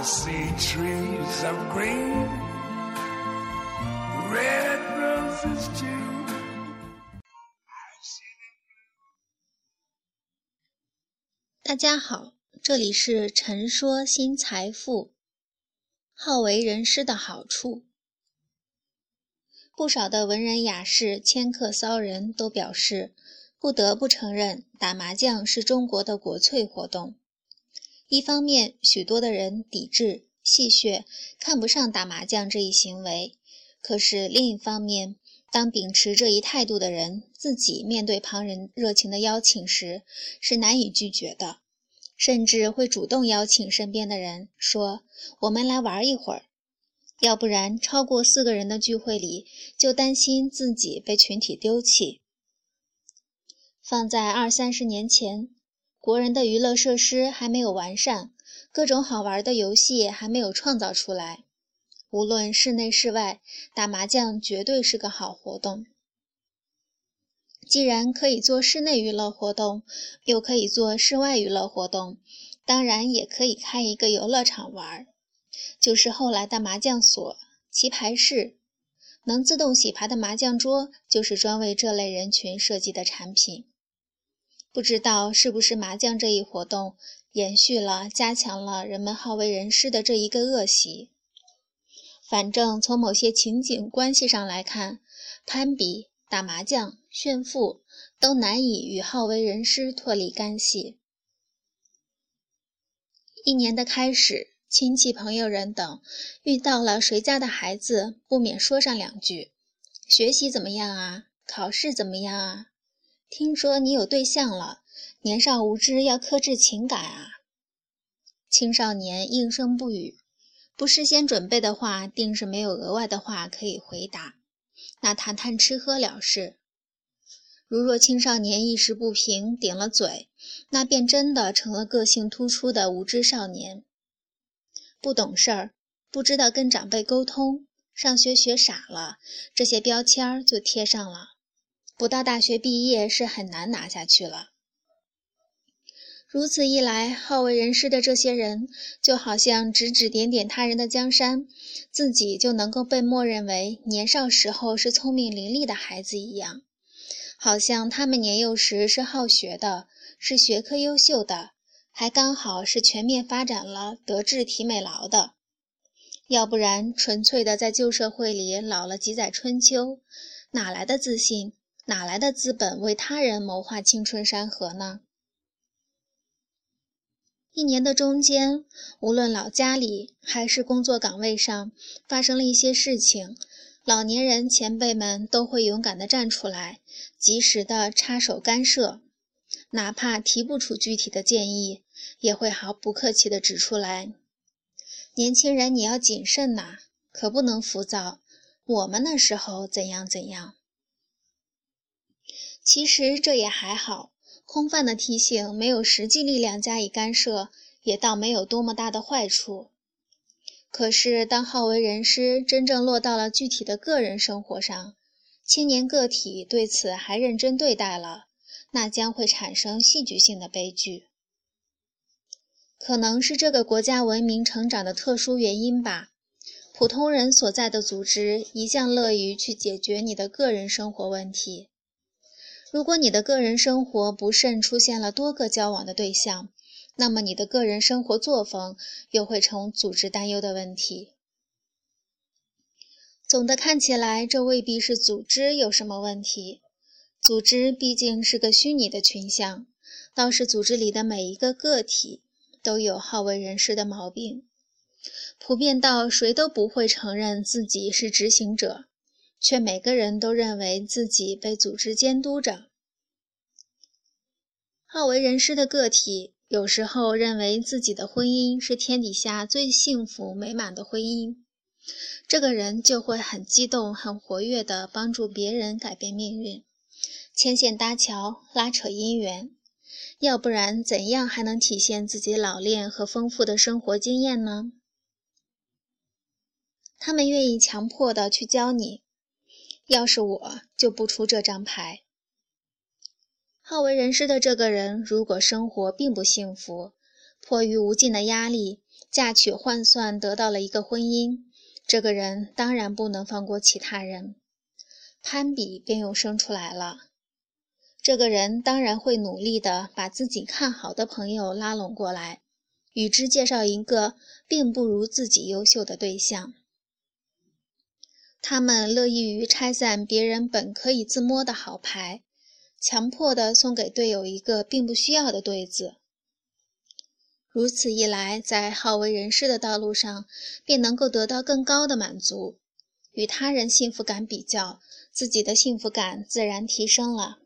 See trees of green, red roses too. 大家好，这里是陈说新财富。好为人师的好处，不少的文人雅士、迁客骚人都表示，不得不承认，打麻将是中国的国粹活动。一方面，许多的人抵制、戏谑，看不上打麻将这一行为；可是另一方面，当秉持这一态度的人自己面对旁人热情的邀请时，是难以拒绝的。甚至会主动邀请身边的人说：“我们来玩一会儿。”要不然，超过四个人的聚会里，就担心自己被群体丢弃。放在二三十年前，国人的娱乐设施还没有完善，各种好玩的游戏还没有创造出来。无论室内室外，打麻将绝对是个好活动。既然可以做室内娱乐活动，又可以做室外娱乐活动，当然也可以开一个游乐场玩，就是后来的麻将所、棋牌室。能自动洗牌的麻将桌，就是专为这类人群设计的产品。不知道是不是麻将这一活动延续了、加强了人们好为人师的这一个恶习。反正从某些情景关系上来看，攀比。打麻将、炫富都难以与好为人师脱离干系。一年的开始，亲戚、朋友人等遇到了谁家的孩子，不免说上两句：“学习怎么样啊？考试怎么样啊？听说你有对象了，年少无知，要克制情感啊！”青少年应声不语，不事先准备的话，定是没有额外的话可以回答。那谈谈吃喝了事。如若青少年一时不平顶了嘴，那便真的成了个性突出的无知少年。不懂事儿，不知道跟长辈沟通，上学学傻了，这些标签儿就贴上了。不到大学毕业是很难拿下去了。如此一来，好为人师的这些人，就好像指指点点他人的江山，自己就能够被默认为年少时候是聪明伶俐的孩子一样，好像他们年幼时是好学的，是学科优秀的，还刚好是全面发展了德智体美劳的。要不然，纯粹的在旧社会里老了几载春秋，哪来的自信，哪来的资本为他人谋划青春山河呢？一年的中间，无论老家里还是工作岗位上发生了一些事情，老年人前辈们都会勇敢地站出来，及时地插手干涉，哪怕提不出具体的建议，也会毫不客气地指出来：“年轻人，你要谨慎呐，可不能浮躁。我们那时候怎样怎样。”其实这也还好。空泛的提醒，没有实际力量加以干涉，也倒没有多么大的坏处。可是，当好为人师真正落到了具体的个人生活上，青年个体对此还认真对待了，那将会产生戏剧性的悲剧。可能是这个国家文明成长的特殊原因吧，普通人所在的组织一向乐于去解决你的个人生活问题。如果你的个人生活不慎出现了多个交往的对象，那么你的个人生活作风又会成组织担忧的问题。总的看起来，这未必是组织有什么问题，组织毕竟是个虚拟的群像，倒是组织里的每一个个体都有好为人师的毛病，普遍到谁都不会承认自己是执行者。却每个人都认为自己被组织监督着。好为人师的个体有时候认为自己的婚姻是天底下最幸福美满的婚姻，这个人就会很激动、很活跃地帮助别人改变命运，牵线搭桥、拉扯姻缘。要不然，怎样还能体现自己老练和丰富的生活经验呢？他们愿意强迫地去教你。要是我就不出这张牌。好为人师的这个人，如果生活并不幸福，迫于无尽的压力，嫁娶换算得到了一个婚姻，这个人当然不能放过其他人。攀比便又生出来了。这个人当然会努力的把自己看好的朋友拉拢过来，与之介绍一个并不如自己优秀的对象。他们乐意于拆散别人本可以自摸的好牌，强迫的送给队友一个并不需要的对子。如此一来，在好为人师的道路上，便能够得到更高的满足。与他人幸福感比较，自己的幸福感自然提升了。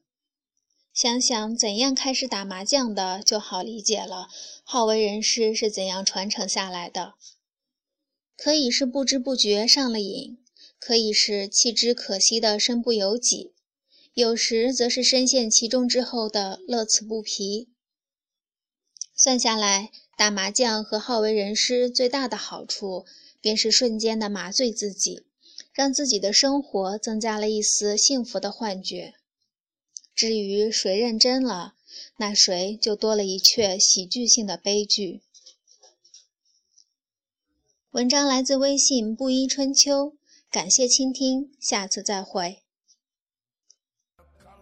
想想怎样开始打麻将的，就好理解了。好为人师是怎样传承下来的？可以是不知不觉上了瘾，可以是弃之可惜的身不由己，有时则是深陷其中之后的乐此不疲。算下来，打麻将和好为人师最大的好处，便是瞬间的麻醉自己。让自己的生活增加了一丝幸福的幻觉。至于谁认真了，那谁就多了一阙喜剧性的悲剧。文章来自微信布衣春秋，感谢倾听，下次再会。